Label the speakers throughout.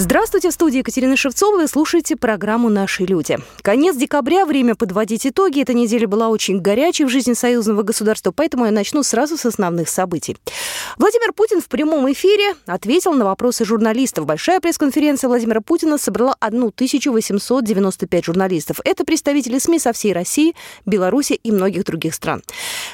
Speaker 1: Здравствуйте, в студии Екатерина Шевцова. Вы слушаете программу «Наши люди». Конец декабря, время подводить итоги. Эта неделя была очень горячей в жизни союзного государства, поэтому я начну сразу с основных событий. Владимир Путин в прямом эфире ответил на вопросы журналистов. Большая пресс-конференция Владимира Путина собрала 1895 журналистов. Это представители СМИ со всей России, Беларуси и многих других стран.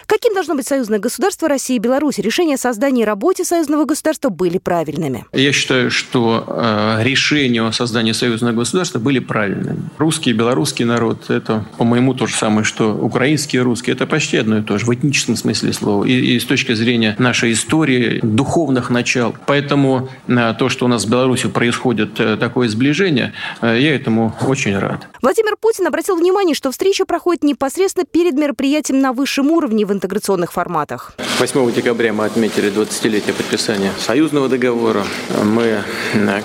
Speaker 1: Каким должно быть союзное государство России и Беларуси? Решения о создании и работе союзного государства были правильными.
Speaker 2: Я считаю, что э, решения о создании союзного государства были правильными. Русский и белорусский народ – это, по-моему, то же самое, что украинский и русский. Это почти одно и то же в этническом смысле слова. И, и с точки зрения нашей истории, духовных начал. Поэтому э, то, что у нас в Беларуси происходит э, такое сближение, э, я этому очень рад.
Speaker 1: Владимир Путин обратил внимание, что встреча проходит непосредственно перед мероприятием на высшем уровне в интеграционных форматах.
Speaker 2: 8 декабря мы отметили 20-летие подписания союзного договора. Мы,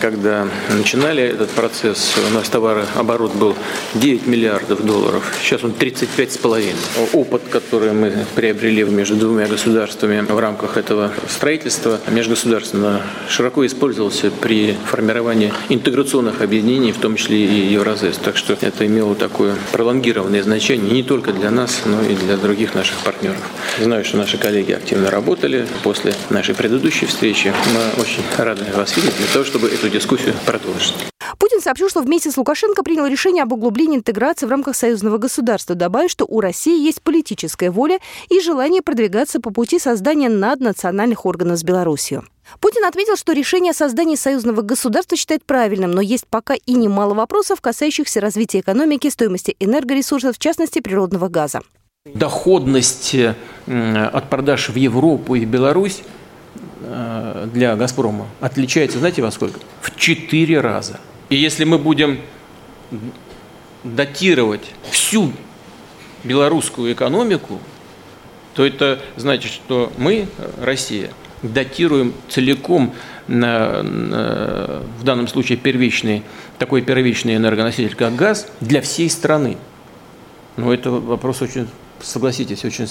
Speaker 2: когда начинали этот процесс, у нас товарооборот был 9 миллиардов долларов, сейчас он 35,5. Опыт, который мы приобрели между двумя государствами в рамках этого строительства, межгосударственно широко использовался при формировании интеграционных объединений, в том числе и Евразес. Так что это имело такое пролонгированное значение не только для нас, но и для других наших партнеров. Знаю, что наши коллеги активно работали после нашей предыдущей встречи. Мы очень рады вас видеть для того, чтобы эту дискуссию продолжить.
Speaker 1: Путин сообщил, что вместе с Лукашенко принял решение об углублении интеграции в рамках союзного государства, добавив, что у России есть политическая воля и желание продвигаться по пути создания наднациональных органов с Белоруссией. Путин ответил, что решение о создании союзного государства считает правильным, но есть пока и немало вопросов, касающихся развития экономики, стоимости энергоресурсов, в частности природного газа.
Speaker 2: Доходность от продаж в Европу и Беларусь Э, для «Газпрома» отличается, знаете, во сколько? В четыре раза. И если мы будем датировать всю белорусскую экономику, то это значит, что мы, Россия, датируем целиком на, на, в данном случае первичный, такой первичный энергоноситель, как газ, для всей страны. Но это вопрос очень, согласитесь, очень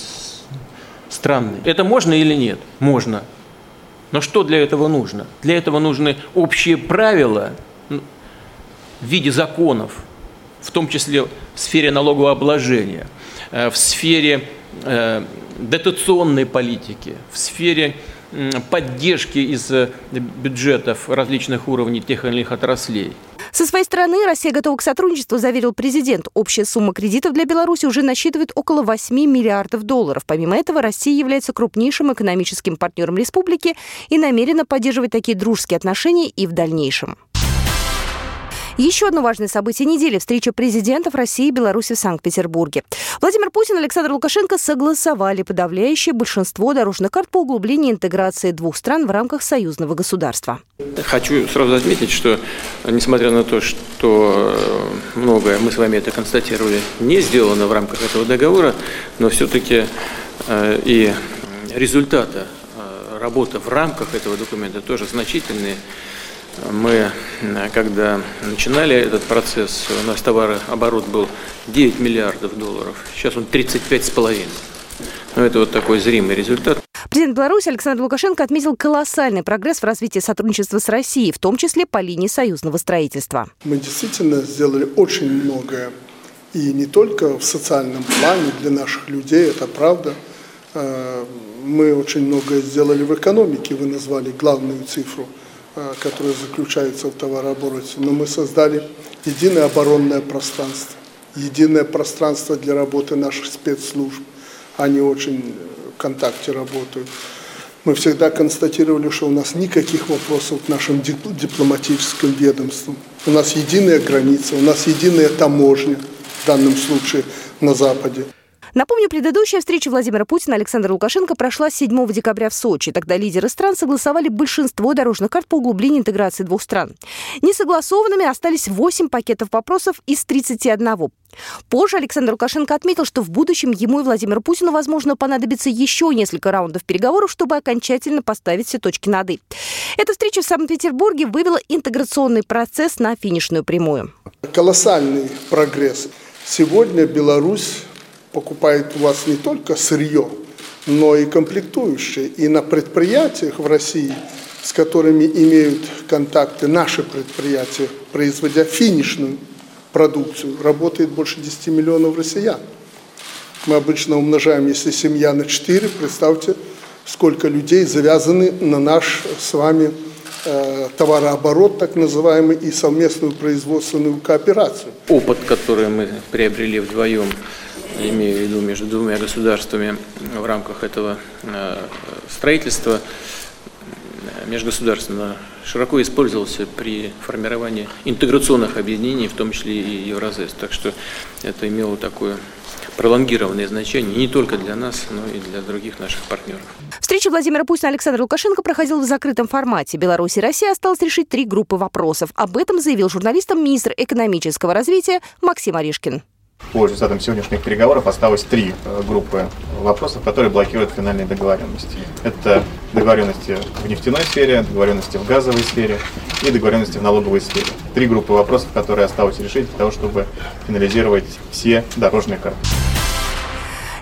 Speaker 2: странный. Это можно или нет? Можно. Но что для этого нужно? Для этого нужны общие правила в виде законов, в том числе в сфере налогообложения, э, в сфере э, дотационной политики, в сфере поддержки из э, бюджетов различных уровней тех или иных отраслей –
Speaker 1: со своей стороны Россия готова к сотрудничеству, заверил президент. Общая сумма кредитов для Беларуси уже насчитывает около 8 миллиардов долларов. Помимо этого, Россия является крупнейшим экономическим партнером республики и намерена поддерживать такие дружеские отношения и в дальнейшем. Еще одно важное событие недели – встреча президентов России и Беларуси в Санкт-Петербурге. Владимир Путин и Александр Лукашенко согласовали подавляющее большинство дорожных карт по углублению интеграции двух стран в рамках союзного государства.
Speaker 2: Хочу сразу отметить, что несмотря на то, что э, многое, мы с вами это констатировали, не сделано в рамках этого договора, но все-таки э, и результаты э, работы в рамках этого документа тоже значительные. Мы, когда начинали этот процесс, у нас товарооборот был 9 миллиардов долларов, сейчас он 35,5. Ну, это вот такой зримый результат.
Speaker 1: Президент Беларуси Александр Лукашенко отметил колоссальный прогресс в развитии сотрудничества с Россией, в том числе по линии союзного строительства.
Speaker 3: Мы действительно сделали очень многое. И не только в социальном плане для наших людей, это правда. Э, мы очень многое сделали в экономике, вы назвали главную цифру – Э, которые заключаются в товарообороте, но мы создали единое оборонное пространство, единое пространство для работы наших спецслужб. Они очень в контакте работают. Мы всегда констатировали, что у нас никаких вопросов к нашим дипломатическим ведомствам. У нас единая граница, у нас единая таможня, в данном случае на Западе.
Speaker 1: Напомню, предыдущая встреча Владимира Путина и Александра Лукашенко прошла 7 декабря в Сочи. Тогда лидеры стран согласовали большинство дорожных карт по углублению интеграции двух стран. Несогласованными остались 8 пакетов вопросов из 31. Позже Александр Лукашенко отметил, что в будущем ему и Владимиру Путину, возможно, понадобится еще несколько раундов переговоров, чтобы окончательно поставить все точки над «и». Эта встреча в Санкт-Петербурге вывела интеграционный процесс на финишную прямую.
Speaker 3: Колоссальный прогресс. Сегодня Беларусь покупает у вас не только сырье, но и комплектующие. И на предприятиях в России, с которыми имеют контакты наши предприятия, производя финишную продукцию, работает больше 10 миллионов россиян. Мы обычно умножаем, если семья на 4, представьте, сколько людей завязаны на наш с вами э, товарооборот, так называемый, и совместную производственную кооперацию.
Speaker 2: Опыт, который мы приобрели вдвоем, имею в виду между двумя государствами в рамках этого э, строительства, межгосударственно широко использовался при формировании интеграционных объединений, в том числе и Евразес. Так что это имело такое пролонгированное значение не только для нас, но и для других наших партнеров.
Speaker 1: Встреча Владимира Путина и Александра Лукашенко проходила в закрытом формате. Беларусь и Россия осталось решить три группы вопросов. Об этом заявил журналистам министр экономического развития Максим Орешкин.
Speaker 4: По результатам сегодняшних переговоров осталось три э, группы вопросов, которые блокируют финальные договоренности. Это договоренности в нефтяной сфере, договоренности в газовой сфере и договоренности в налоговой сфере. Три группы вопросов, которые осталось решить для того, чтобы финализировать все дорожные карты.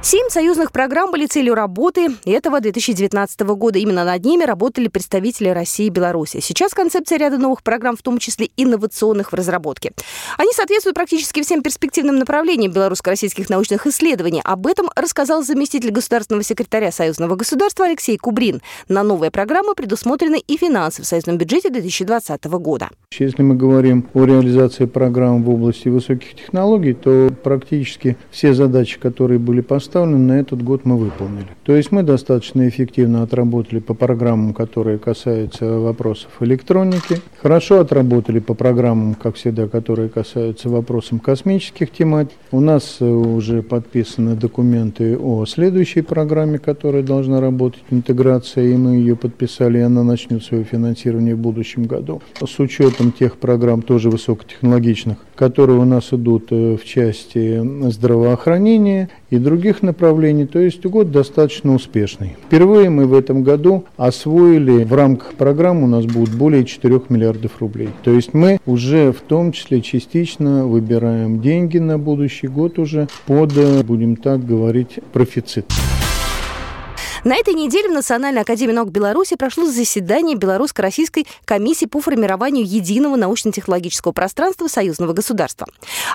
Speaker 1: Семь союзных программ были целью работы этого 2019 года. Именно над ними работали представители России и Беларуси. Сейчас концепция ряда новых программ, в том числе инновационных, в разработке. Они соответствуют практически всем перспективным направлениям белорусско-российских научных исследований. Об этом рассказал заместитель государственного секретаря Союзного государства Алексей Кубрин. На новые программы предусмотрены и финансы в союзном бюджете 2020 года.
Speaker 5: Если мы говорим о реализации программ в области высоких технологий, то практически все задачи, которые были поставлены, поставлены на этот год мы выполнили. То есть мы достаточно эффективно отработали по программам, которые касаются вопросов электроники, хорошо отработали по программам, как всегда, которые касаются вопросов космических тематик. У нас уже подписаны документы о следующей программе, которая должна работать, интеграция, и мы ее подписали, и она начнет свое финансирование в будущем году. С учетом тех программ, тоже высокотехнологичных, которые у нас идут э, в части здравоохранения и других направлений, то есть год достаточно успешный. Впервые мы в этом году освоили в рамках программы у нас будет более 4 миллиардов рублей. То есть мы уже в том числе частично выбираем деньги на будущий год уже под, будем так говорить, профицит.
Speaker 1: На этой неделе в Национальной академии наук Беларуси прошло заседание Белорусско-Российской комиссии по формированию единого научно-технологического пространства союзного государства.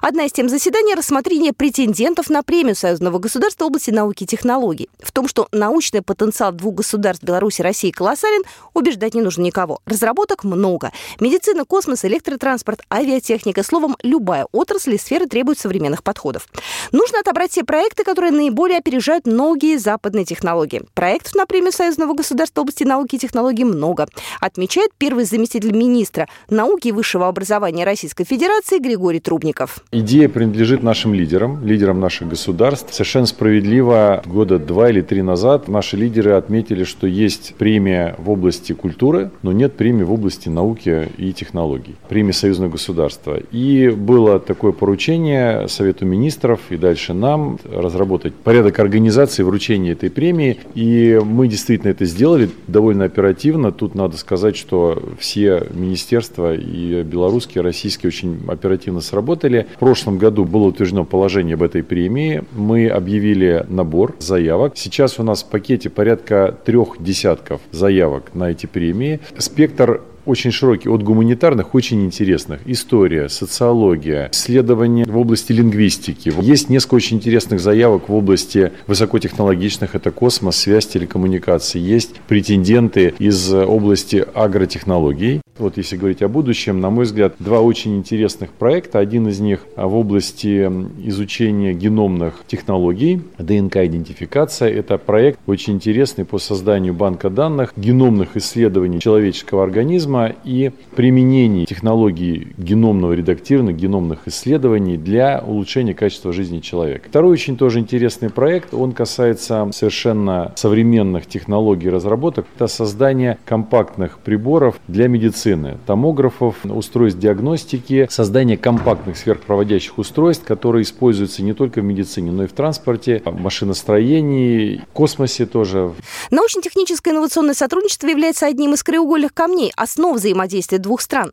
Speaker 1: Одна из тем заседания – рассмотрение претендентов на премию союзного государства в области науки и технологий. В том, что научный потенциал двух государств Беларуси и России колоссален, убеждать не нужно никого. Разработок много. Медицина, космос, электротранспорт, авиатехника. Словом, любая отрасль и сфера требует современных подходов. Нужно отобрать те проекты, которые наиболее опережают многие западные технологии. Проектов на премию Союзного государства области науки и технологий много, отмечает первый заместитель министра науки и высшего образования Российской Федерации Григорий Трубников.
Speaker 6: Идея принадлежит нашим лидерам, лидерам наших государств. Совершенно справедливо года два или три назад наши лидеры отметили, что есть премия в области культуры, но нет премии в области науки и технологий, премии Союзного государства. И было такое поручение Совету министров и дальше нам разработать порядок организации вручения этой премии. И и мы действительно это сделали довольно оперативно. Тут надо сказать, что все министерства и белорусские, и российские очень оперативно сработали. В прошлом году было утверждено положение об этой премии. Мы объявили набор заявок. Сейчас у нас в пакете порядка трех десятков заявок на эти премии. Спектр очень широкий, от гуманитарных, очень интересных. История, социология, исследования в области лингвистики. Есть несколько очень интересных заявок в области высокотехнологичных, это космос, связь, телекоммуникации. Есть претенденты из области агротехнологий. Вот если говорить о будущем, на мой взгляд, два очень интересных проекта. Один из них в области изучения геномных технологий, ДНК-идентификация. Это проект очень интересный по созданию банка данных геномных исследований человеческого организма и применении технологий геномного редактирования, геномных исследований для улучшения качества жизни человека. Второй очень тоже интересный проект, он касается совершенно современных технологий разработок. Это создание компактных приборов для медицины медицины, томографов, устройств диагностики, создание компактных сверхпроводящих устройств, которые используются не только в медицине, но и в транспорте, в машиностроении, в космосе тоже.
Speaker 1: Научно-техническое инновационное сотрудничество является одним из краеугольных камней, основ взаимодействия двух стран.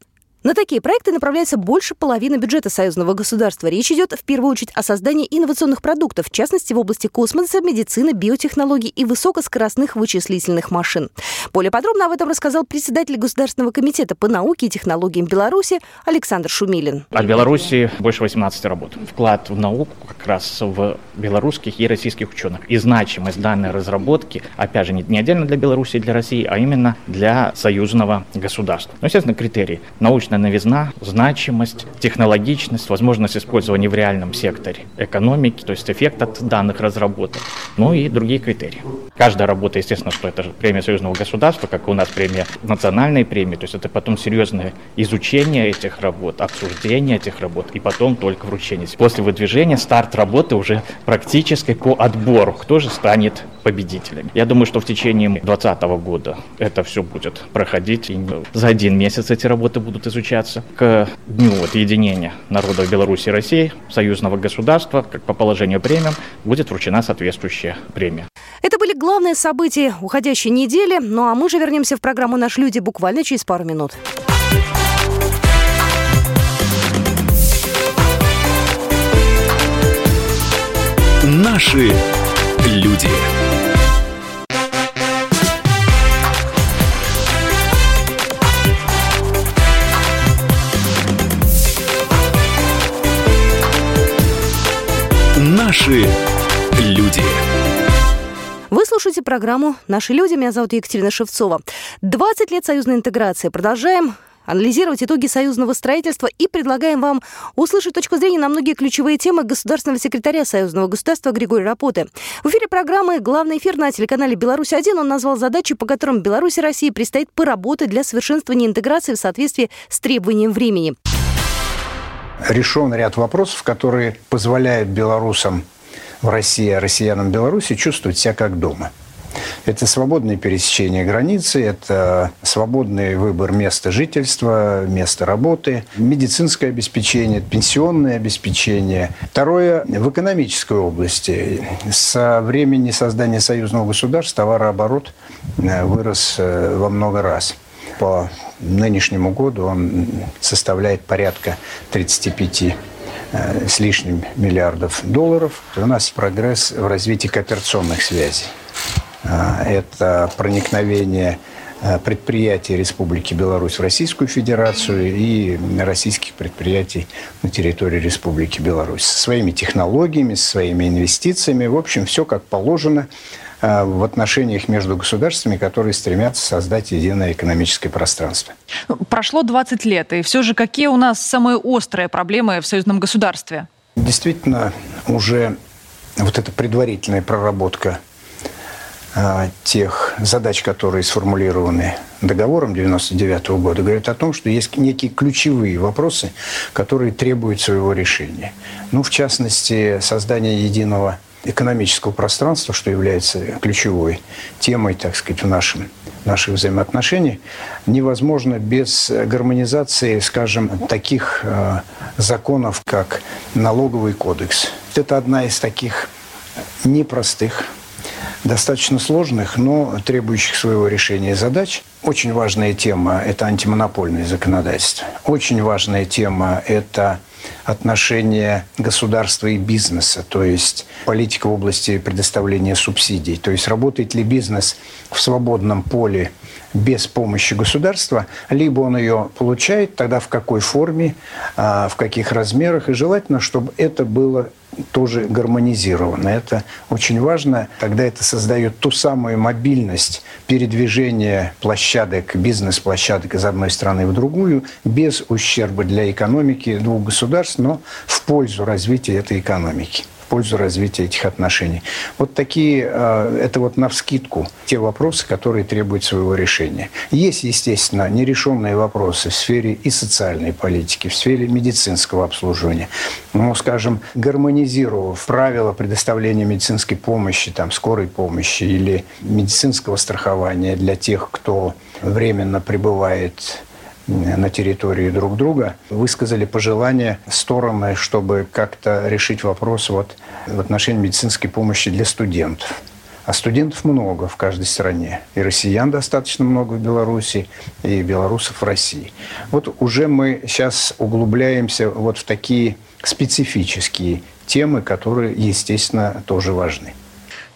Speaker 1: На такие проекты направляется больше половины бюджета союзного государства. Речь идет в первую очередь о создании инновационных продуктов, в частности в области космоса, медицины, биотехнологий и высокоскоростных вычислительных машин. Более подробно об этом рассказал председатель Государственного комитета по науке и технологиям Беларуси Александр Шумилин.
Speaker 7: От Беларуси больше 18 работ. Вклад в науку как раз в белорусских и российских ученых. И значимость данной разработки, опять же, не отдельно для Беларуси и для России, а именно для союзного государства. Ну, естественно, критерии. Научная новизна, значимость, технологичность, возможность использования в реальном секторе экономики, то есть эффект от данных разработок, ну и другие критерии. Каждая работа, естественно, что это премия союзного государства, как у нас премия национальной премии, то есть это потом серьезное изучение этих работ, обсуждение этих работ и потом только вручение. После выдвижения старт работы уже практически по отбору, кто же станет победителями. Я думаю, что в течение 2020 года это все будет проходить, и за один месяц эти работы будут изучаться. К дню вот, единения народов Беларуси и России, союзного государства, как по положению премиям, будет вручена соответствующая премия.
Speaker 1: Это были главные события уходящей недели. Ну а мы же вернемся в программу «Наши люди» буквально через пару минут.
Speaker 8: Наши люди. Наши люди.
Speaker 1: Вы слушаете программу «Наши люди». Меня зовут Екатерина Шевцова. 20 лет союзной интеграции. Продолжаем анализировать итоги союзного строительства и предлагаем вам услышать точку зрения на многие ключевые темы государственного секретаря Союзного государства Григория Рапоты. В эфире программы «Главный эфир» на телеканале «Беларусь-1» он назвал задачи, по которым Беларуси и России предстоит поработать для совершенствования интеграции в соответствии с требованием времени.
Speaker 9: Решен ряд вопросов, которые позволяют белорусам в России, а россиянам Беларуси чувствовать себя как дома. Это свободное пересечение границы, это свободный выбор места жительства, места работы, медицинское обеспечение, пенсионное обеспечение. Второе, в экономической области. Со времени создания союзного государства товарооборот э, вырос э, во много раз. По нынешнему году он составляет порядка 35 э, с лишним миллиардов долларов. У нас прогресс в развитии кооперационных связей. А, это проникновение а, предприятий Республики Беларусь в Российскую Федерацию и российских предприятий на территории Республики Беларусь. Со своими технологиями, со своими инвестициями. В общем, все как положено в отношениях между государствами, которые стремятся создать единое экономическое пространство.
Speaker 10: Прошло 20 лет, и все же какие у нас самые острые проблемы в союзном государстве?
Speaker 9: Действительно, уже вот эта предварительная проработка а, тех задач, которые сформулированы договором 99 года, говорит о том, что есть некие ключевые вопросы, которые требуют своего решения. Ну, в частности, создание единого экономического пространства, что является ключевой темой, так сказать, в нашем наших взаимоотношений, невозможно без гармонизации, скажем, таких э, законов, как налоговый кодекс. Это одна из таких непростых достаточно сложных, но требующих своего решения задач. Очень важная тема – это антимонопольное законодательство. Очень важная тема – это отношения государства и бизнеса, то есть политика в области предоставления субсидий. То есть работает ли бизнес в свободном поле без помощи государства, либо он ее получает, тогда в какой форме, а, в каких размерах, и желательно, чтобы это было тоже гармонизировано. Это очень важно. Тогда это создает ту самую мобильность передвижения площадок, бизнес-площадок из одной страны в другую, без ущерба для экономики двух государств, но в пользу развития этой экономики пользу развития этих отношений. Вот такие, э, это вот на вскидку те вопросы, которые требуют своего решения. Есть, естественно, нерешенные вопросы в сфере и социальной политики, в сфере медицинского обслуживания. Ну, скажем, гармонизировав правила предоставления медицинской помощи, там, скорой помощи или медицинского страхования для тех, кто временно пребывает на территории друг друга, высказали пожелание стороны, чтобы как-то решить вопрос вот в отношении медицинской помощи для студентов. А студентов много в каждой стране. И россиян достаточно много в Беларуси, и белорусов в России. Вот уже мы сейчас углубляемся вот в такие специфические темы, которые, естественно, тоже важны.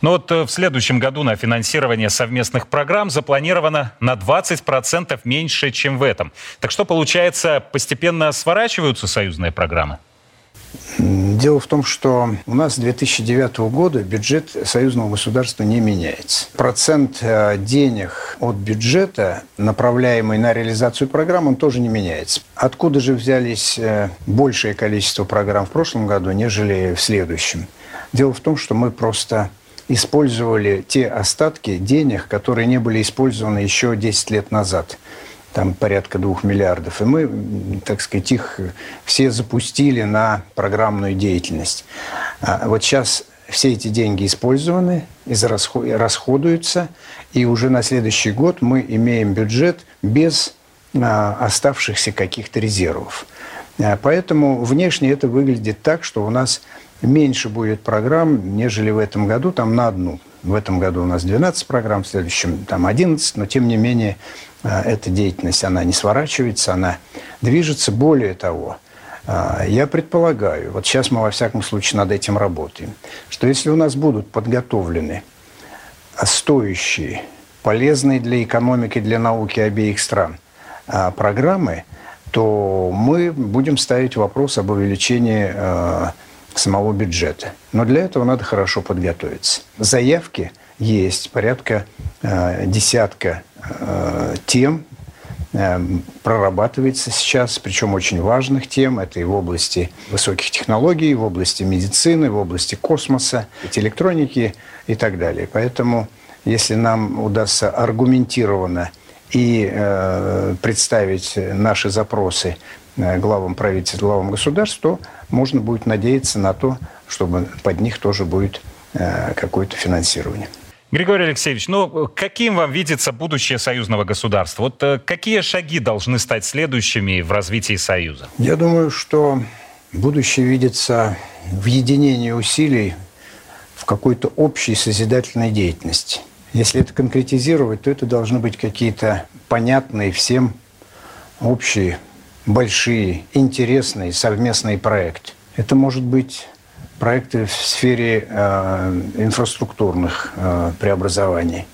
Speaker 11: Но вот э, в следующем году на финансирование совместных программ запланировано на 20% меньше, чем в этом. Так что, получается, постепенно сворачиваются союзные программы?
Speaker 9: Дело в том, что у нас с 2009 года бюджет союзного государства не меняется. Процент э, денег от бюджета, направляемый на реализацию программ, он тоже не меняется. Откуда же взялись э, большее количество программ в прошлом году, нежели в следующем? Дело в том, что мы просто использовали те остатки денег, которые не были использованы еще 10 лет назад там порядка двух миллиардов. И мы, так сказать, их все запустили на программную деятельность. А вот сейчас все эти деньги использованы, расходуются, и уже на следующий год мы имеем бюджет без а, оставшихся каких-то резервов. А, поэтому внешне это выглядит так, что у нас меньше будет программ, нежели в этом году, там на одну. В этом году у нас 12 программ, в следующем там 11, но тем не менее а, эта деятельность, она не сворачивается, она движется. Более того, а, я предполагаю, вот сейчас мы во всяком случае над этим работаем, что если у нас будут подготовлены стоящие, полезные для экономики, для науки обеих стран а, программы, то мы будем ставить вопрос об увеличении самого бюджета. Но для этого надо хорошо подготовиться. Заявки есть, порядка десятка Э, тем э, прорабатывается сейчас, причем очень важных тем. Это и в области высоких технологий, в области медицины, в области космоса, электроники и так далее. Поэтому, если нам удастся аргументированно и э, представить наши запросы э, главам правительств, главам государств, то можно будет надеяться на то, чтобы под них тоже будет э, какое-то финансирование.
Speaker 11: Григорий Алексеевич, ну каким вам видится будущее союзного государства? Вот э, какие шаги должны стать следующими в развитии Союза?
Speaker 9: Я думаю, что будущее видится в единении усилий в какой-то общей созидательной деятельности. Если это конкретизировать, то это должны быть какие-то понятные всем общие, большие, интересные совместные проекты. Это может быть проекты в сфере э, инфраструктурных э, преобразований.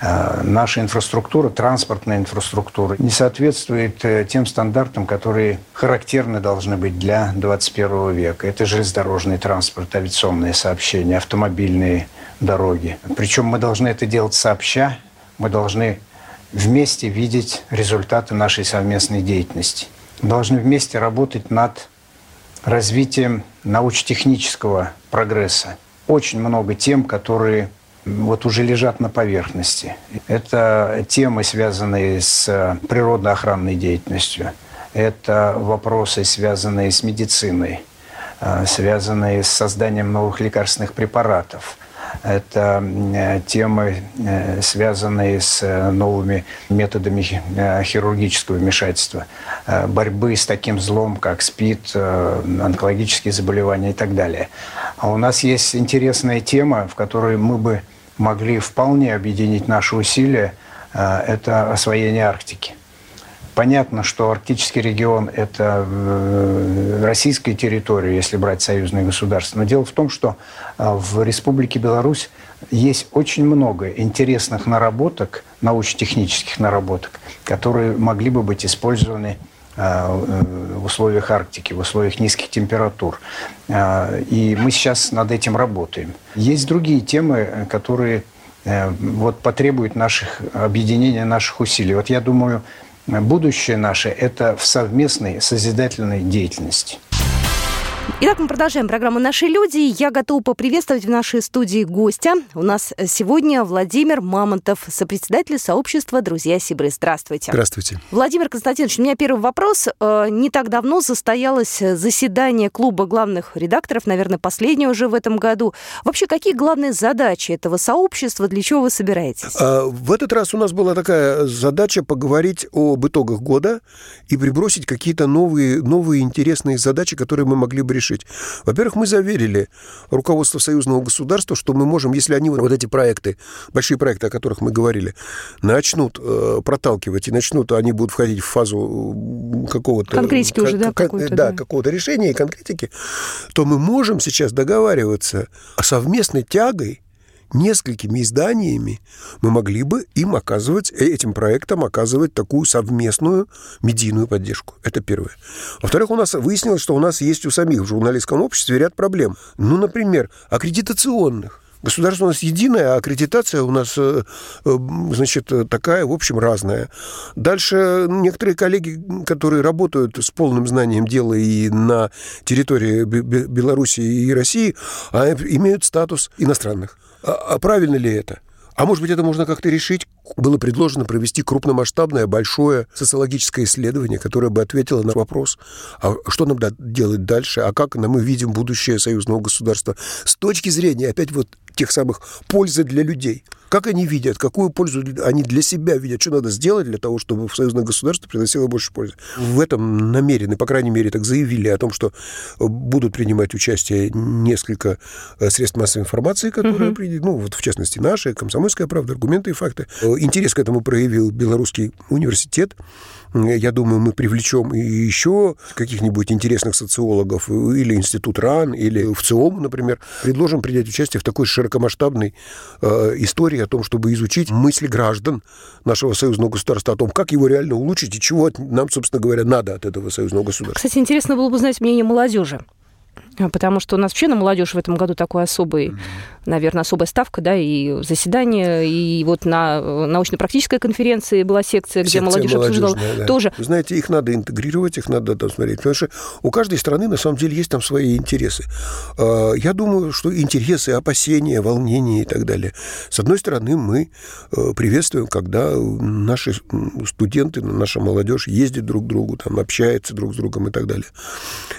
Speaker 9: Э, наша инфраструктура, транспортная инфраструктура не соответствует э, тем стандартам, которые характерны должны быть для 21 века. Это железнодорожный транспорт, авиационные сообщения, автомобильные дороги. Причем мы должны это делать сообща, мы должны вместе видеть результаты нашей совместной деятельности. Должны вместе работать над развитием научно-технического прогресса. Очень много тем, которые вот уже лежат на поверхности. Это темы, связанные с природоохранной деятельностью. Это вопросы, связанные с медициной, а, связанные с созданием новых лекарственных препаратов – это э, темы, э, связанные с э, новыми методами хирургического вмешательства, борьбы с таким злом, как СПИД, онкологические заболевания и так далее. А у нас есть интересная тема, в которой мы бы могли вполне объединить наши усилия, это освоение Арктики. Понятно, что арктический регион – это э, российская территория, если брать союзные государства. Но дело в том, что э, в Республике Беларусь есть очень много интересных наработок, научно-технических наработок, которые могли бы быть использованы э, в условиях Арктики, в условиях низких температур. И мы сейчас над этим работаем. Есть другие темы, которые вот, потребуют наших, объединения наших усилий. Вот я думаю, будущее наше – это в совместной созидательной деятельности.
Speaker 1: Итак, мы продолжаем программу «Наши люди». Я готова поприветствовать в нашей студии гостя. У нас сегодня Владимир Мамонтов, сопредседатель сообщества «Друзья Сибры». Здравствуйте.
Speaker 12: Здравствуйте.
Speaker 1: Владимир Константинович, у меня первый вопрос. Э, не так давно состоялось заседание клуба главных редакторов, наверное, последнее уже в этом году. Вообще, какие главные задачи этого сообщества, для чего вы собираетесь?
Speaker 12: А, в этот раз у нас была такая задача поговорить об итогах года и прибросить какие-то новые, новые интересные задачи, которые мы могли бы решить? Во-первых, мы заверили руководство союзного государства, что мы можем, если они вот эти проекты, большие проекты, о которых мы говорили, начнут э, проталкивать и начнут, они будут входить в фазу какого-то...
Speaker 1: Конкретики уже, да,
Speaker 12: какого-то? Да, да, какого-то решения и конкретики, то мы можем сейчас договариваться о совместной тягой несколькими изданиями мы могли бы им оказывать, этим проектам оказывать такую совместную медийную поддержку. Это первое. Во-вторых, у нас выяснилось, что у нас есть у самих в журналистском обществе ряд проблем. Ну, например, аккредитационных. Государство у нас единое, а аккредитация у нас, э, э, значит, такая, в общем, разная. Дальше некоторые коллеги, которые работают с полным знанием дела и на территории Беларуси и России, а, имеют статус иностранных. А, а правильно ли это? А может быть, это можно как-то решить? Было предложено провести крупномасштабное, большое социологическое исследование, которое бы ответило на вопрос, а что нам делать дальше, а как мы видим будущее союзного государства с точки зрения, опять вот тех самых пользы для людей. Как они видят, какую пользу они для себя видят, что надо сделать для того, чтобы в союзное государство приносило больше пользы. В этом намерены, по крайней мере, так заявили о том, что будут принимать участие несколько э, средств массовой информации, которые, угу. ну, вот в частности, наши, «Комсомольская правда», «Аргументы и факты». Э, интерес к этому проявил Белорусский университет. Я думаю, мы привлечем и еще каких-нибудь интересных социологов или Институт РАН, или в ЦИОМ, например. Предложим принять участие в такой широкомасштабной э, истории о том, чтобы изучить мысли граждан нашего союзного государства, о том, как его реально улучшить и чего нам, собственно говоря, надо от этого союзного государства.
Speaker 1: Кстати, интересно было бы узнать мнение молодежи. Потому что у нас вообще на молодежь в этом году такой особый, наверное, особая ставка, да, и заседание, и вот на э, научно-практической конференции была секция, где секция молодежь обсуждала да. тоже.
Speaker 12: Вы знаете, их надо интегрировать, их надо там смотреть, потому что у каждой страны на самом деле есть там свои интересы. А, я думаю, что интересы, опасения, волнения и так далее. С одной стороны, мы э, приветствуем, когда наши студенты, наша молодежь ездит друг к другу, там общается друг с другом и так далее.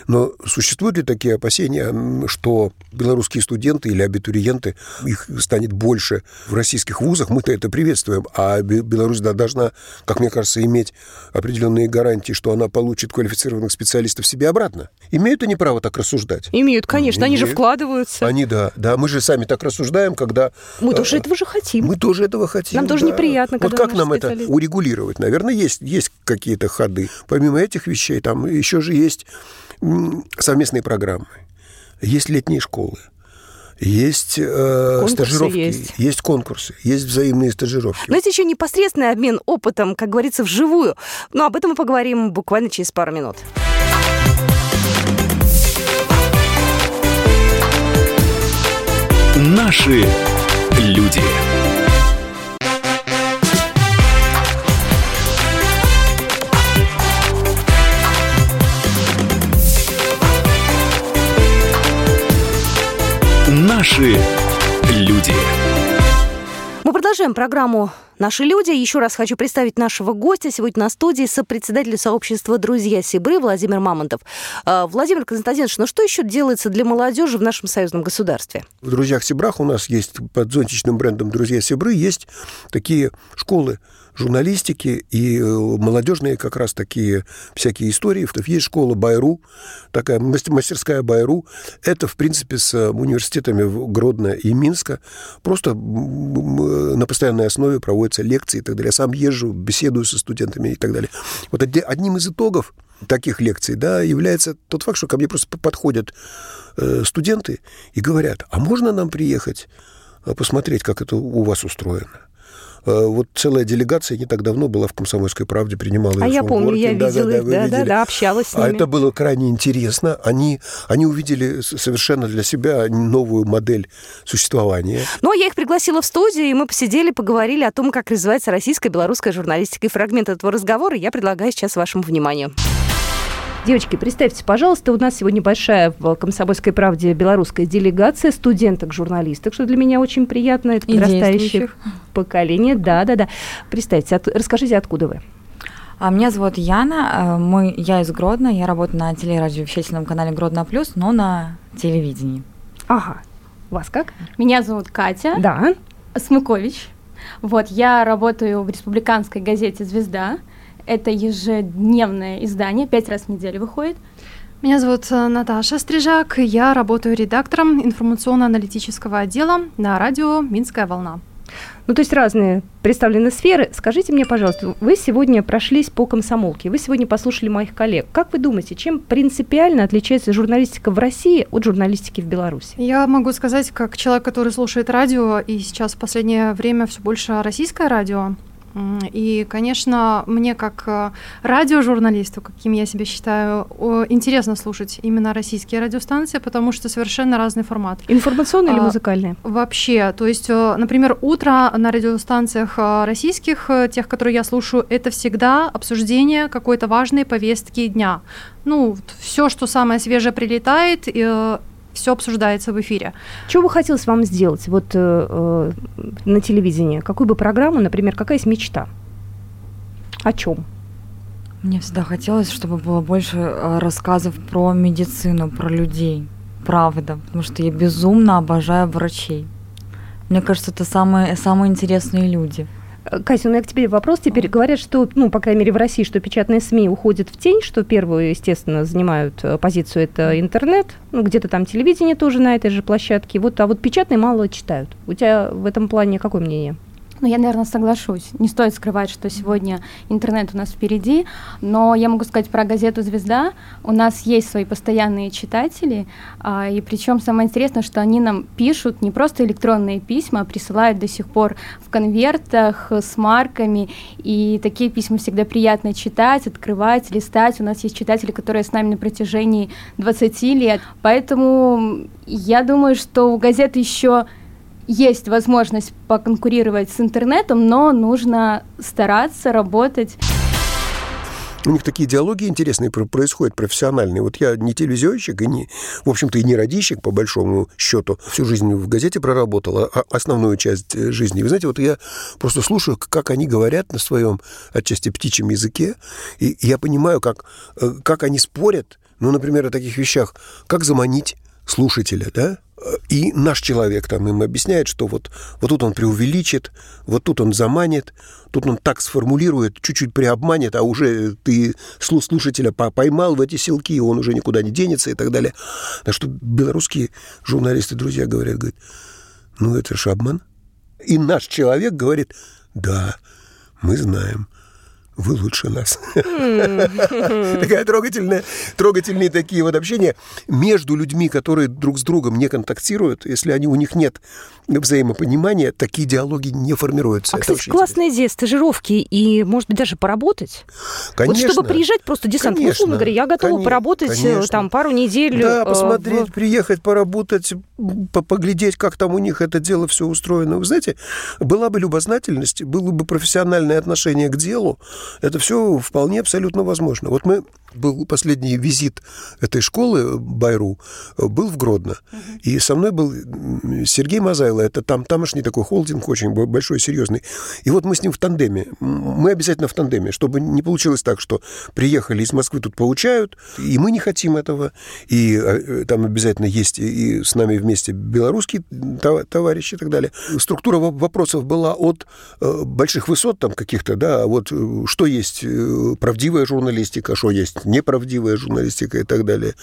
Speaker 12: Но существуют ли такие опасения? опасения, что белорусские студенты или абитуриенты, их станет больше в российских вузах, мы-то это приветствуем, а Беларусь да, должна, как мне кажется, иметь определенные гарантии, что она получит квалифицированных специалистов себе обратно. Имеют они право так рассуждать?
Speaker 1: Имеют, конечно, Имеют. они же вкладываются.
Speaker 12: Они, да, да, мы же сами так рассуждаем, когда...
Speaker 1: Мы тоже э, этого же хотим.
Speaker 12: Мы тоже этого хотим.
Speaker 1: Нам тоже
Speaker 12: да.
Speaker 1: неприятно,
Speaker 12: когда Вот как нам это урегулировать? Наверное, есть, есть какие-то ходы. Помимо этих вещей, там еще же есть совместные программы, есть летние школы, есть э, стажировки, есть. есть конкурсы, есть взаимные стажировки.
Speaker 1: Но есть еще непосредственный обмен опытом, как говорится, вживую. Но об этом мы поговорим буквально через пару минут.
Speaker 8: Наши люди. Наши люди.
Speaker 1: Мы продолжаем программу «Наши люди». Еще раз хочу представить нашего гостя. Сегодня на студии сопредседатель сообщества «Друзья Сибры» Владимир Мамонтов. А, Владимир Константинович, ну что еще делается для молодежи в нашем союзном государстве?
Speaker 12: В «Друзьях Сибрах» у нас есть под зонтичным брендом «Друзья Сибры» есть такие школы журналистики и э, молодежные как раз такие всякие истории. Есть школа Байру, такая мастерская Байру. Это, в принципе, с э, университетами Гродно и Минска. Просто на постоянной основе проводятся лекции и так далее. Я сам езжу, беседую со студентами и так далее. Вот одним из итогов таких лекций да, является тот факт, что ко мне просто подходят э, студенты и говорят, а можно нам приехать посмотреть, как это у вас устроено? Э, вот целая делегация не так давно была в «Комсомольской правде», принимала
Speaker 1: А я помню, я
Speaker 12: да,
Speaker 1: видела их, да, да, да, общалась с
Speaker 12: а ними. А это было крайне интересно. Они, они увидели совершенно для себя новую модель существования.
Speaker 1: Ну, а я их пригласила в студию, и мы посидели, поговорили о том, как развивается российская белорусская журналистика. И фрагмент этого разговора я предлагаю сейчас вашему вниманию. Девочки, представьте, пожалуйста, у нас сегодня большая в «Комсомольской правде» белорусская делегация студенток-журналисток, что для меня очень приятно. Это подрастающее поколение. Да-да-да. Представьте, от, расскажите, откуда вы?
Speaker 13: А меня зовут Яна, э, мы, я из Гродно, я работаю на телерадиовещательном канале Гродно Плюс, но на телевидении.
Speaker 1: Ага. Вас как?
Speaker 14: Меня зовут Катя.
Speaker 1: Да.
Speaker 14: Смыкович. Вот, я работаю в республиканской газете «Звезда». Это ежедневное издание, пять раз в неделю выходит.
Speaker 15: Меня зовут э, Наташа Стрижак, я работаю редактором информационно-аналитического отдела на радио «Минская волна».
Speaker 1: Ну, то есть разные представлены сферы. Скажите мне, пожалуйста, вы сегодня прошлись по комсомолке, вы сегодня послушали моих коллег. Как вы думаете, чем принципиально отличается журналистика в России от журналистики в Беларуси?
Speaker 15: Я могу сказать, как человек, который слушает радио, и сейчас в последнее время все больше российское радио, и, конечно, мне как э, радиожурналисту, каким я себя считаю, интересно слушать именно российские радиостанции, потому что совершенно разный формат.
Speaker 1: Информационные или а, музыкальные?
Speaker 15: Вообще, то есть, э, например, утро на радиостанциях э, российских, тех, которые я слушаю, это всегда обсуждение какой-то важной повестки дня. Ну, все, что самое свежее прилетает, все обсуждается в эфире.
Speaker 1: Что бы хотелось вам сделать вот э, э, на телевидении? Какую бы программу, например, какая есть мечта? О чем?
Speaker 13: Мне всегда хотелось, чтобы было больше э, рассказов про медицину, про людей. Правда. Потому что я безумно обожаю врачей. Мне кажется, это самые, самые интересные люди.
Speaker 1: Катя, у меня к тебе вопрос. Теперь говорят, что, ну, по крайней мере, в России, что печатные СМИ уходят в тень, что первую, естественно, занимают э, позицию это интернет, ну, где-то там телевидение тоже на этой же площадке. Вот, а вот печатные мало читают. У тебя в этом плане какое мнение?
Speaker 14: Ну, я, наверное, соглашусь. Не стоит скрывать, что сегодня интернет у нас впереди, но я могу сказать про газету «Звезда». У нас есть свои постоянные читатели, а, и причем самое интересное, что они нам пишут не просто электронные письма, а присылают до сих пор в конвертах с марками, и такие письма всегда приятно читать, открывать, листать. У нас есть читатели, которые с нами на протяжении 20 лет, поэтому я думаю, что у газеты еще есть возможность поконкурировать с интернетом, но нужно стараться работать.
Speaker 12: У них такие диалоги интересные происходят, профессиональные. Вот я не телевизионщик и не, в общем-то, и не радищик, по большому счету. Всю жизнь в газете проработал, а основную часть э, жизни. Вы знаете, вот я просто слушаю, как они говорят на своем отчасти птичьем языке, и я понимаю, как, э, как они спорят, ну, например, о таких вещах, как заманить слушателя, да, и наш человек там им объясняет, что вот, вот тут он преувеличит, вот тут он заманит, тут он так сформулирует, чуть-чуть приобманет, а уже ты слушателя поймал в эти силки, и он уже никуда не денется и так далее. Так что белорусские журналисты, друзья говорят, говорят, ну это же обман. И наш человек говорит, да, мы знаем – вы лучше нас. Такая трогательная, трогательные такие вот общения между людьми, которые друг с другом не контактируют, если они, у них нет взаимопонимания, такие диалоги не формируются.
Speaker 1: А, кстати, классная идея, стажировки и, может быть, даже поработать.
Speaker 12: Конечно.
Speaker 1: Вот чтобы приезжать просто десант. Условно говоря, я готова конечно, поработать э, конечно. там пару недель.
Speaker 12: Да, э, посмотреть, в... приехать, поработать, поглядеть, как там у них это дело все устроено. Вы знаете, была бы любознательность, было бы профессиональное отношение к делу, это все вполне абсолютно возможно. Вот мы был последний визит этой школы Байру, был в Гродно. Uh-huh. И со мной был Сергей Мазайло, это там тамошний такой холдинг, очень большой, серьезный. И вот мы с ним в тандеме. Мы обязательно в тандеме, чтобы не получилось так, что приехали из Москвы тут получают, и мы не хотим этого. И э, там обязательно есть и с нами вместе белорусские товарищи и так далее. Структура вопросов была от э, больших высот там каких-то, да, вот э, что есть правдивая журналистика, что есть неправдивая журналистика и так далее.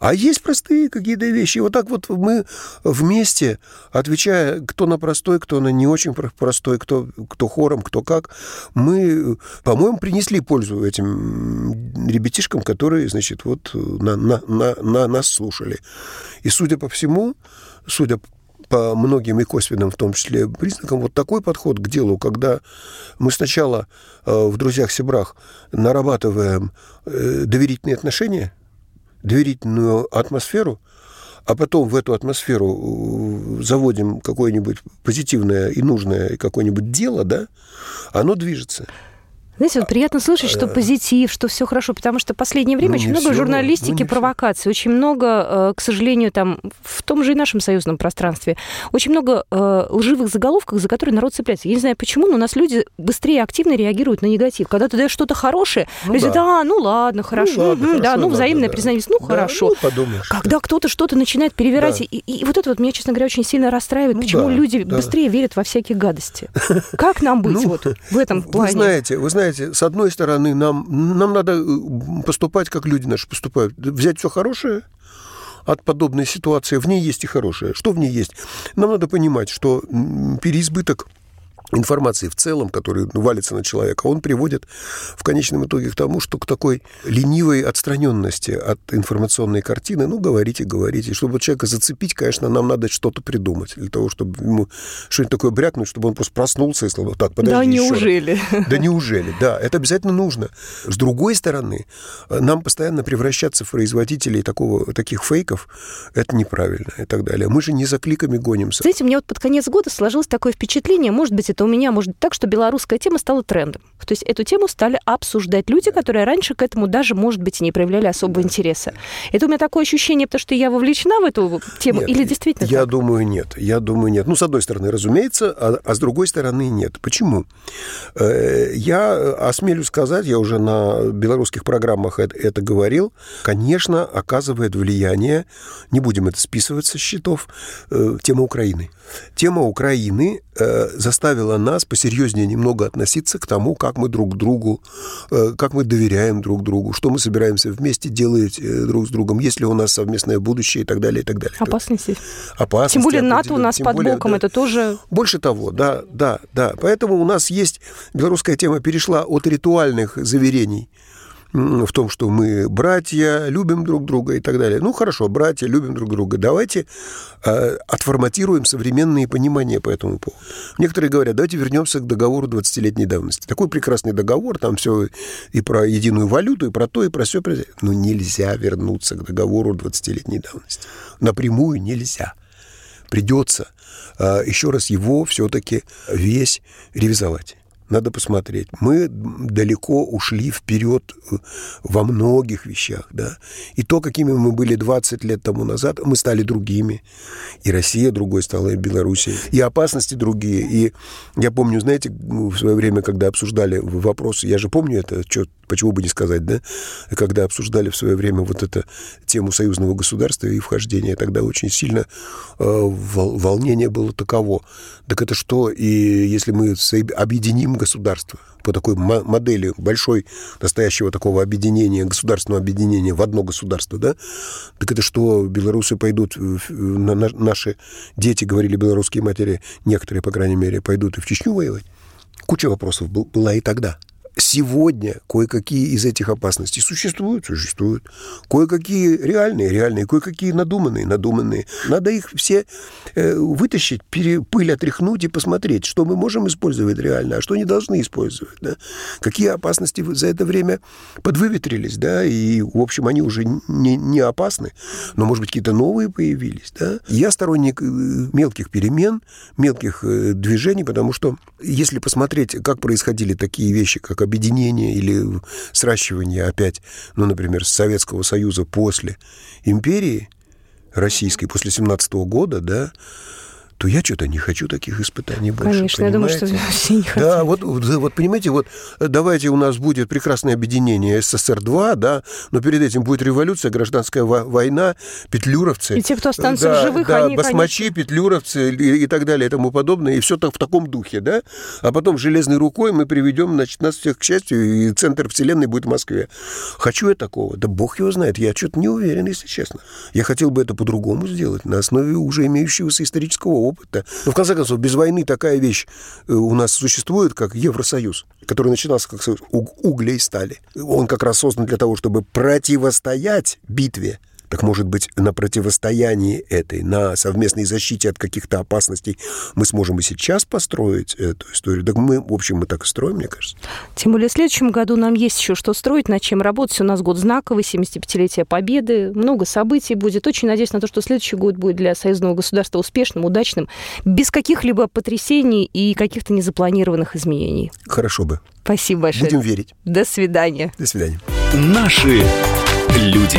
Speaker 12: А есть простые какие-то вещи. И вот так вот мы вместе, отвечая кто на простой, кто на не очень простой, кто, кто хором, кто как, мы, по-моему, принесли пользу этим ребятишкам, которые, значит, вот на, на, на, на нас слушали. И, судя по всему, судя по многим и косвенным, в том числе, признакам, вот такой подход к делу, когда мы сначала э, в «Друзьях-Себрах» нарабатываем э, доверительные отношения, доверительную атмосферу, а потом в эту атмосферу э, заводим какое-нибудь позитивное и нужное какое-нибудь дело, да, оно движется.
Speaker 1: Знаете, вот приятно слышать, что э. позитив, что все хорошо, потому что в последнее время ну, очень много все, журналистики, ну, провокаций, очень много, э, к сожалению, там, в том же и нашем союзном пространстве, очень много э, лживых заголовков, за которые народ цепляется. Я не знаю почему, но у нас люди быстрее активно реагируют на негатив. Когда ты даешь что-то хорошее, ну, люди, да. да, ну ладно, хорошо, ну, ладно, хорошо, да, ну взаимное да. признание, ну да, хорошо. Ну, подумаешь, Когда да. кто-то что-то начинает перевирать, да. и, и вот это вот меня, честно говоря, очень сильно расстраивает, ну, почему да, люди да. быстрее верят во всякие гадости. Как нам быть ну, вот в этом плане?
Speaker 12: Вы знаете, вы знаете, знаете, с одной стороны, нам, нам надо э, поступать, как люди наши поступают. Взять все хорошее от подобной ситуации. В ней есть и хорошее. Что в ней есть? Нам надо понимать, что переизбыток информации в целом, который валится на человека, он приводит в конечном итоге к тому, что к такой ленивой отстраненности от информационной картины, ну, говорите, говорите. Чтобы человека зацепить, конечно, нам надо что-то придумать для того, чтобы ему что-нибудь такое брякнуть, чтобы он просто проснулся и сказал, так, подожди
Speaker 1: Да, неужели?
Speaker 12: Раз. Да, неужели? Да, это обязательно нужно. С другой стороны, нам постоянно превращаться в производителей такого, таких фейков, это неправильно и так далее. Мы же не за кликами гонимся.
Speaker 1: Знаете, у меня вот под конец года сложилось такое впечатление, может быть, это у меня может быть так, что белорусская тема стала трендом. То есть эту тему стали обсуждать люди, которые раньше к этому даже, может быть, не проявляли особого интереса. Это у меня такое ощущение, потому что я вовлечена в эту тему,
Speaker 12: нет,
Speaker 1: или действительно
Speaker 12: Я
Speaker 1: так?
Speaker 12: думаю, нет. Я думаю, нет. Ну, с одной стороны, разумеется, а, а с другой стороны, нет. Почему? Э, я осмелюсь сказать, я уже на белорусских программах это, это говорил, конечно, оказывает влияние, не будем это списывать со счетов, э, тема Украины. Тема Украины э, заставила нас посерьезнее немного относиться к тому, как мы друг другу, э, как мы доверяем друг другу, что мы собираемся вместе делать э, друг с другом, есть ли у нас совместное будущее и так далее, и так далее.
Speaker 1: Опасности.
Speaker 12: Опасности.
Speaker 1: Тем более НАТО у нас
Speaker 12: Тем
Speaker 1: под
Speaker 12: более,
Speaker 1: боком,
Speaker 12: да.
Speaker 1: это тоже...
Speaker 12: Больше того, да, да, да. Поэтому у нас есть, белорусская тема перешла от ритуальных заверений в том, что мы братья, любим друг друга и так далее. Ну, хорошо, братья, любим друг друга. Давайте э, отформатируем современные понимания по этому поводу. Некоторые говорят, давайте вернемся к договору 20-летней давности. Такой прекрасный договор, там все и про единую валюту, и про то, и про все. Но нельзя вернуться к договору 20-летней давности. Напрямую нельзя. Придется э, еще раз его все-таки весь ревизовать. Надо посмотреть. Мы далеко ушли вперед э, во многих вещах, да. И то, какими мы были 20 лет тому назад, мы стали другими. И Россия другой стала, и Белоруссия. И опасности другие. И я помню, знаете, в свое время, когда обсуждали вопросы, я же помню это, что, почему бы не сказать, да, когда обсуждали в свое время вот эту тему союзного государства и вхождения, тогда очень сильно э, вол- волнение было таково. Так это что, и если мы объединим государство по такой мо- модели большой настоящего такого объединения, государственного объединения в одно государство, да, так это что, белорусы пойдут, на- на- наши дети, говорили белорусские матери, некоторые, по крайней мере, пойдут и в Чечню воевать? Куча вопросов был- была и тогда. Сегодня кое-какие из этих опасностей существуют, существуют. Кое-какие реальные, реальные, кое-какие надуманные, надуманные. Надо их все э, вытащить, пере, пыль отряхнуть и посмотреть, что мы можем использовать реально, а что не должны использовать. Да? Какие опасности за это время подвыветрились, да, и, в общем, они уже не, не опасны, но, может быть, какие-то новые появились, да. Я сторонник э, мелких перемен, мелких э, движений, потому что если посмотреть, как происходили такие вещи, как объединение или сращивание опять, ну, например, Советского Союза после империи российской, после 17 года, да, то я что-то не хочу таких испытаний больше.
Speaker 1: Конечно, я думаю, что
Speaker 12: понимаете?
Speaker 1: все не хотят.
Speaker 12: Да, вот, вот, понимаете, вот э, давайте у нас будет прекрасное объединение СССР-2, да, но перед этим будет революция, гражданская во- война, петлюровцы.
Speaker 1: И те, кто останутся
Speaker 12: да,
Speaker 1: в живых,
Speaker 12: да,
Speaker 1: они,
Speaker 12: басмачи, петлюровцы и, и так далее и тому подобное, и все так в таком духе, да, а потом железной рукой мы приведем, значит, нас всех к счастью, и центр вселенной будет в Москве. Хочу я такого? Да бог его знает, я что-то не уверен, если честно. Я хотел бы это по-другому сделать, на основе уже имеющегося исторического опыта. Но, в конце концов, без войны такая вещь э, у нас существует, как Евросоюз, который начинался как союз и стали. Он как раз создан для того, чтобы противостоять битве. Так может быть, на противостоянии этой, на совместной защите от каких-то опасностей мы сможем и сейчас построить эту историю. Так мы, в общем, мы так и строим, мне кажется.
Speaker 1: Тем более в следующем году нам есть еще что строить, над чем работать. У нас год знаковый, 75-летие Победы, много событий будет. Очень надеюсь на то, что следующий год будет для союзного государства успешным, удачным, без каких-либо потрясений и каких-то незапланированных изменений.
Speaker 12: Хорошо бы.
Speaker 1: Спасибо большое.
Speaker 12: Будем верить.
Speaker 1: До свидания.
Speaker 12: До свидания.
Speaker 8: Наши люди.